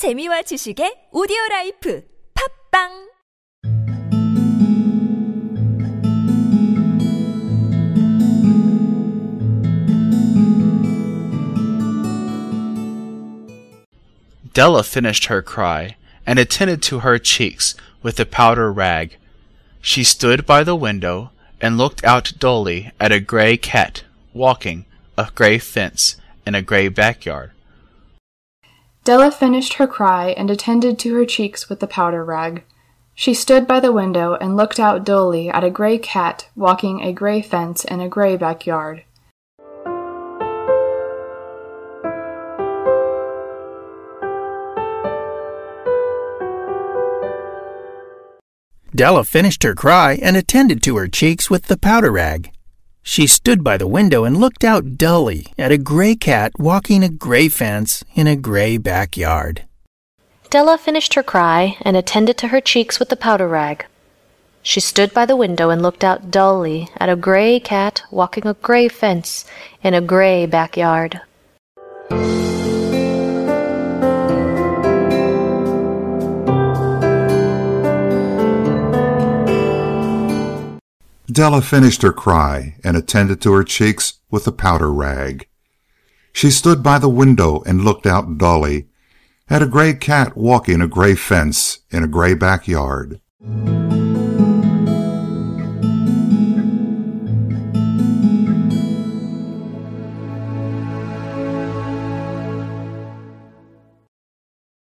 재미와 지식의 오디오 라이프 팝빵 Della finished her cry, and attended to her cheeks with the powder rag. She stood by the window, and looked out dully at a grey cat walking a grey fence in a grey backyard. Della finished her cry and attended to her cheeks with the powder rag. She stood by the window and looked out dully at a grey cat walking a grey fence in a grey backyard. Della finished her cry and attended to her cheeks with the powder rag. She stood by the window and looked out dully at a gray cat walking a gray fence in a gray backyard. Della finished her cry and attended to her cheeks with the powder rag. She stood by the window and looked out dully at a gray cat walking a gray fence in a gray backyard. Della finished her cry and attended to her cheeks with the powder rag. She stood by the window and looked out dully at a gray cat walking a gray fence in a gray backyard.